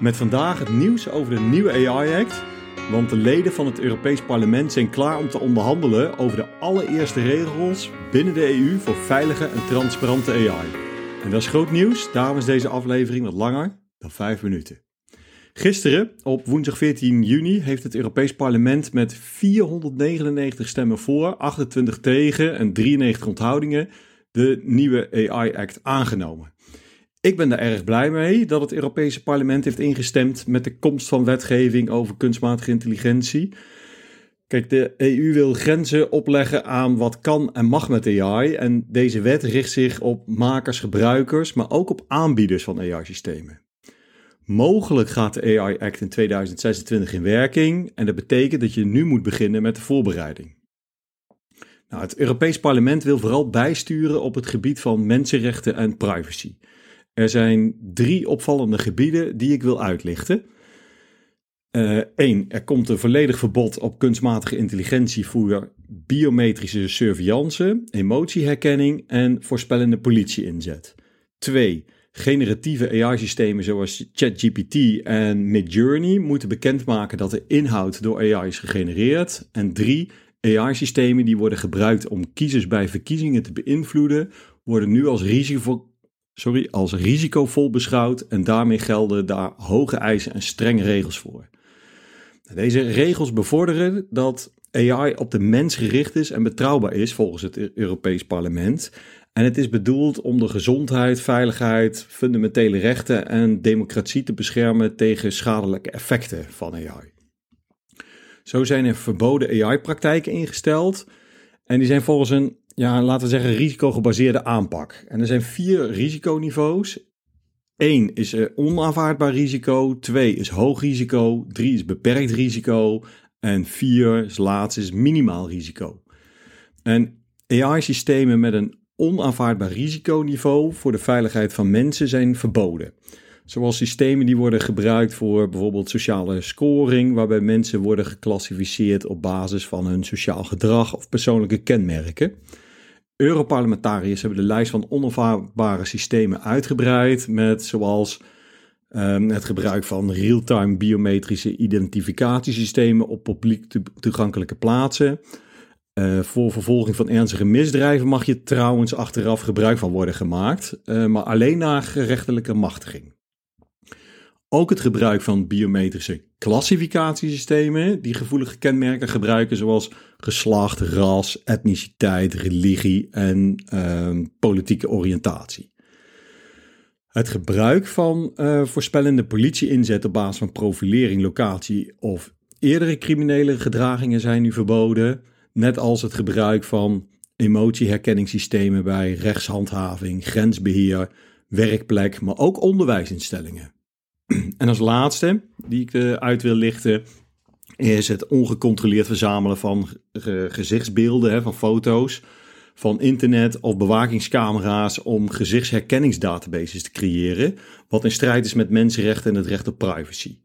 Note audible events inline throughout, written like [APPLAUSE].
met vandaag het nieuws over de nieuwe AI-act. Want de leden van het Europees Parlement zijn klaar om te onderhandelen over de allereerste regels binnen de EU voor veilige en transparante AI. En dat is groot nieuws, daarom is deze aflevering wat langer dan 5 minuten. Gisteren, op woensdag 14 juni, heeft het Europees Parlement met 499 stemmen voor, 28 tegen en 93 onthoudingen de nieuwe AI-act aangenomen. Ik ben daar erg blij mee dat het Europese parlement heeft ingestemd met de komst van wetgeving over kunstmatige intelligentie. Kijk, de EU wil grenzen opleggen aan wat kan en mag met AI. En deze wet richt zich op makers, gebruikers, maar ook op aanbieders van AI-systemen. Mogelijk gaat de AI Act in 2026 in werking en dat betekent dat je nu moet beginnen met de voorbereiding. Nou, het Europees Parlement wil vooral bijsturen op het gebied van mensenrechten en privacy. Er zijn drie opvallende gebieden die ik wil uitlichten. Eén, uh, er komt een volledig verbod op kunstmatige intelligentie voor biometrische surveillance, emotieherkenning en voorspellende politie-inzet. Twee, generatieve AI-systemen zoals ChatGPT en Midjourney moeten bekendmaken dat de inhoud door AI is gegenereerd. En drie, AI-systemen die worden gebruikt om kiezers bij verkiezingen te beïnvloeden, worden nu als risico sorry, als risicovol beschouwd en daarmee gelden daar hoge eisen en strenge regels voor. Deze regels bevorderen dat AI op de mens gericht is en betrouwbaar is volgens het Europees Parlement. En het is bedoeld om de gezondheid, veiligheid, fundamentele rechten en democratie te beschermen tegen schadelijke effecten van AI. Zo zijn er verboden AI-praktijken ingesteld. En die zijn volgens een ja, laten we zeggen, risicogebaseerde aanpak. En er zijn vier risiconiveaus. Eén is uh, onaanvaardbaar risico, twee is hoog risico, drie is beperkt risico en vier is laatst is minimaal risico. En AI-systemen met een onaanvaardbaar risiconiveau voor de veiligheid van mensen zijn verboden. Zoals systemen die worden gebruikt voor bijvoorbeeld sociale scoring, waarbij mensen worden geclassificeerd op basis van hun sociaal gedrag of persoonlijke kenmerken. Europarlementariërs hebben de lijst van onaanvaardbare systemen uitgebreid met zoals um, het gebruik van real-time biometrische identificatiesystemen op publiek toegankelijke plaatsen. Uh, voor vervolging van ernstige misdrijven mag je trouwens achteraf gebruik van worden gemaakt, uh, maar alleen na gerechtelijke machtiging. Ook het gebruik van biometrische klassificatiesystemen die gevoelige kenmerken gebruiken zoals geslacht, ras, etniciteit, religie en uh, politieke oriëntatie. Het gebruik van uh, voorspellende politie-inzet op basis van profilering, locatie of eerdere criminele gedragingen zijn nu verboden, net als het gebruik van emotieherkenningssystemen bij rechtshandhaving, grensbeheer, werkplek, maar ook onderwijsinstellingen. [CLEARS THROAT] En als laatste, die ik uh, uit wil lichten, is het ongecontroleerd verzamelen van gezichtsbeelden, van foto's, van internet of bewakingscamera's om gezichtsherkenningsdatabases te creëren, wat in strijd is met mensenrechten en het recht op privacy.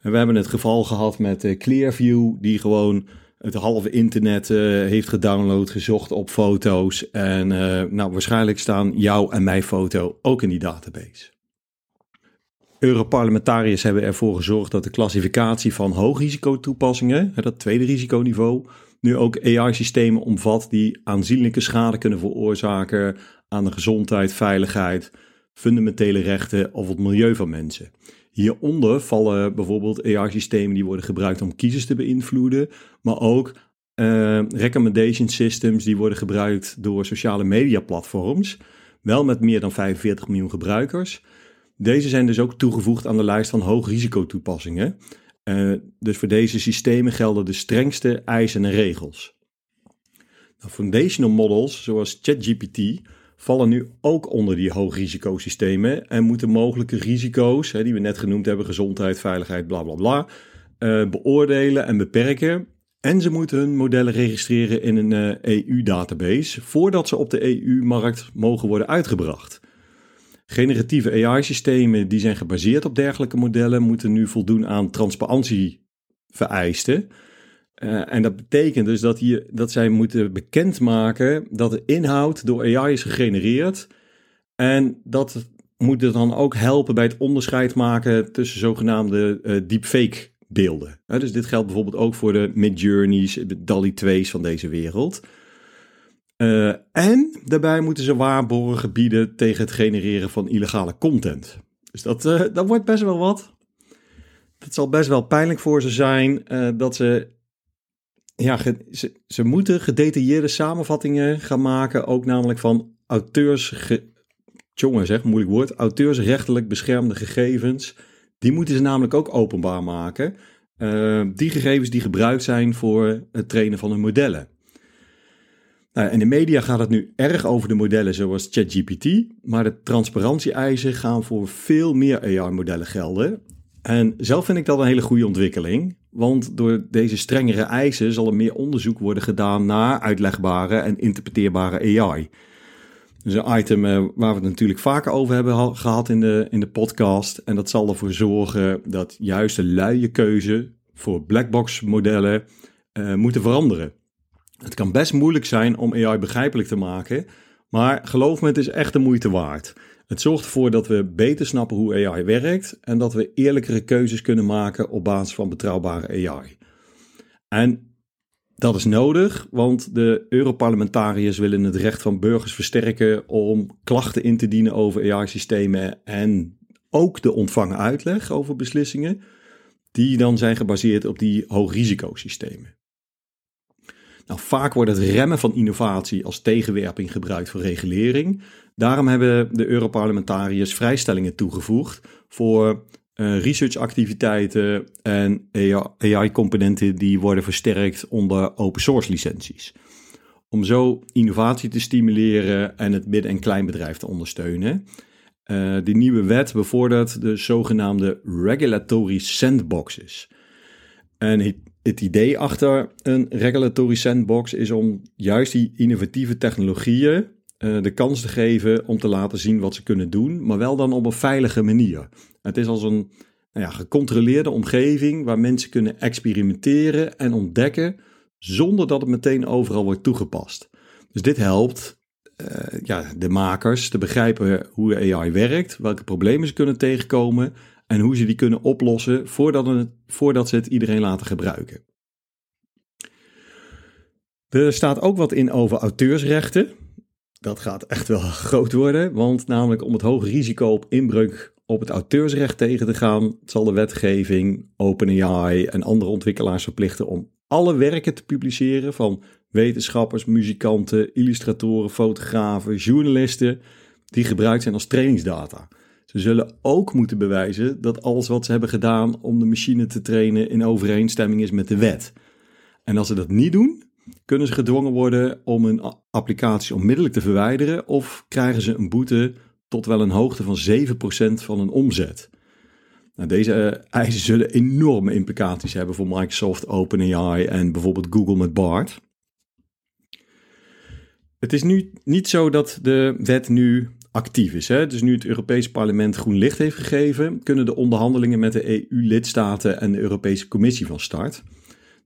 En we hebben het geval gehad met uh, Clearview, die gewoon het halve internet uh, heeft gedownload, gezocht op foto's. En nou, waarschijnlijk staan jouw en mijn foto ook in die database. Europarlementariërs hebben ervoor gezorgd dat de klassificatie van hoogrisicotoepassingen, dat tweede risiconiveau, nu ook AI-systemen omvat die aanzienlijke schade kunnen veroorzaken aan de gezondheid, veiligheid, fundamentele rechten of het milieu van mensen. Hieronder vallen bijvoorbeeld AI-systemen die worden gebruikt om kiezers te beïnvloeden, maar ook uh, recommendation systems die worden gebruikt door sociale media platforms, wel met meer dan 45 miljoen gebruikers deze zijn dus ook toegevoegd aan de lijst van hoogrisicotoepassingen. Uh, dus voor deze systemen gelden de strengste eisen en regels. Foundational models zoals ChatGPT vallen nu ook onder die hoogrisicosystemen en moeten mogelijke risico's, hè, die we net genoemd hebben, gezondheid, veiligheid, bla bla bla, uh, beoordelen en beperken. En ze moeten hun modellen registreren in een uh, eh, EU-database voordat ze op de EU-markt mogen worden uitgebracht. Generatieve AI-systemen die zijn gebaseerd op dergelijke modellen moeten nu voldoen aan transparantievereisten. Uh, en dat betekent dus dat, hier, dat zij moeten bekendmaken dat de inhoud door AI is gegenereerd. En dat moet dan ook helpen bij het onderscheid maken tussen zogenaamde uh, deepfake beelden. Dus dit geldt bijvoorbeeld ook voor de Midjourneys, de DALI 2's van deze wereld. Uh, en daarbij moeten ze waarborgen bieden tegen het genereren van illegale content. Dus dat, uh, dat wordt best wel wat. Het zal best wel pijnlijk voor ze zijn uh, dat ze. Ja, ze, ze moeten gedetailleerde samenvattingen gaan maken. Ook namelijk van auteurs. Jongen, zeg, moeilijk woord. Auteursrechtelijk beschermde gegevens. Die moeten ze namelijk ook openbaar maken. die gegevens die gebruikt zijn voor het trainen van hun modellen. Nou, in de media gaat het nu erg over de modellen zoals ChatGPT, maar de transparantie-eisen gaan voor veel meer AI-modellen gelden. En zelf vind ik dat een hele goede ontwikkeling, want door deze strengere eisen zal er meer onderzoek worden gedaan naar uitlegbare en interpreteerbare AI. Dus een item eh, waar we het natuurlijk vaker over hebben gehad in de, in de podcast. En dat zal ervoor zorgen dat juist de luie keuze voor blackbox modellen uh, moeten veranderen. Het kan best moeilijk zijn om AI begrijpelijk te maken, maar geloof me, het is echt de moeite waard. Het zorgt ervoor dat we beter snappen hoe AI werkt en dat we eerlijkere keuzes kunnen maken op basis van betrouwbare AI. En dat is nodig, want de Europarlementariërs willen het recht van burgers versterken om klachten in te dienen over AI-systemen en ook de ontvangen uitleg over beslissingen, die dan zijn gebaseerd op die hoogrisicosystemen. Nou, vaak wordt het remmen van innovatie als tegenwerping gebruikt voor regulering. Daarom hebben de Europarlementariërs vrijstellingen toegevoegd voor uh, researchactiviteiten en AI-componenten die worden versterkt onder open source licenties. Om zo innovatie te stimuleren en het midden- en kleinbedrijf te ondersteunen. Uh, die nieuwe wet bevordert de zogenaamde regulatory sandboxes. En het idee achter een regulatory sandbox is om juist die innovatieve technologieën uh, de kans te geven om te laten zien wat ze kunnen doen, maar wel dan op een veilige manier. Het is als een nou ja, gecontroleerde omgeving waar mensen kunnen experimenteren en ontdekken zonder dat het meteen overal wordt toegepast. Dus dit helpt uh, ja, de makers te begrijpen hoe AI werkt, welke problemen ze kunnen tegenkomen en hoe ze die kunnen oplossen voordat, voordat ze het iedereen laten gebruiken. Er staat ook wat in over auteursrechten. Dat gaat echt wel [LAUGHS] groot worden, want namelijk om het hoge risico op inbreuk op het auteursrecht tegen te gaan, zal de wetgeving OpenAI en andere ontwikkelaars verplichten om alle werken te publiceren van wetenschappers, muzikanten, illustratoren, fotografen, journalisten die gebruikt zijn als trainingsdata. Zullen ook moeten bewijzen dat alles wat ze hebben gedaan om de machine te trainen in overeenstemming is met de wet. En als ze dat niet doen, kunnen ze gedwongen worden om een applicatie onmiddellijk te verwijderen of krijgen ze een boete tot wel een hoogte van 7% van hun omzet. Nou, deze eh, eisen zullen enorme implicaties hebben voor Microsoft, OpenAI en bijvoorbeeld Google met BART. Het is nu niet zo dat de wet nu actief is. Hè? Dus nu het Europese parlement groen licht heeft gegeven, kunnen de onderhandelingen met de EU-lidstaten en de Europese Commissie van start.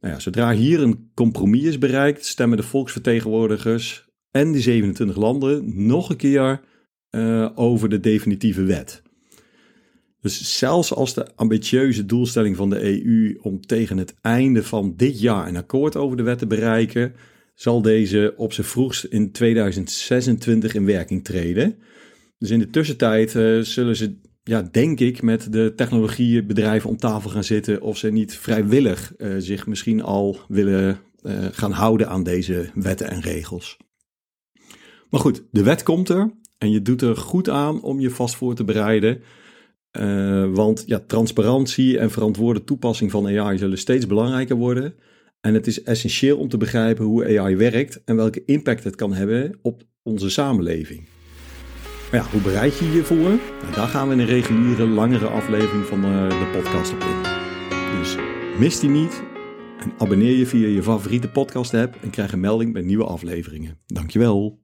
Nou ja, zodra hier een compromis is bereikt, stemmen de volksvertegenwoordigers en die 27 landen nog een keer uh, over de definitieve wet. Dus zelfs als de ambitieuze doelstelling van de EU om tegen het einde van dit jaar een akkoord over de wet te bereiken, zal deze op zijn vroegst in 2026 in werking treden. Dus in de tussentijd uh, zullen ze, ja, denk ik, met de technologiebedrijven om tafel gaan zitten of ze niet vrijwillig uh, zich misschien al willen uh, gaan houden aan deze wetten en regels. Maar goed, de wet komt er en je doet er goed aan om je vast voor te bereiden. want ja, transparantie en verantwoorde toepassing van AI zullen steeds belangrijker worden. En het is essentieel om te begrijpen hoe AI werkt en welke impact het kan hebben op onze samenleving. Maar ja, hoe bereid je je voor? Nou, daar gaan we in een reguliere, langere aflevering van de, de podcast op in. Dus mis die niet en abonneer je via je favoriete podcast app en krijg een melding bij nieuwe afleveringen. Dankjewel.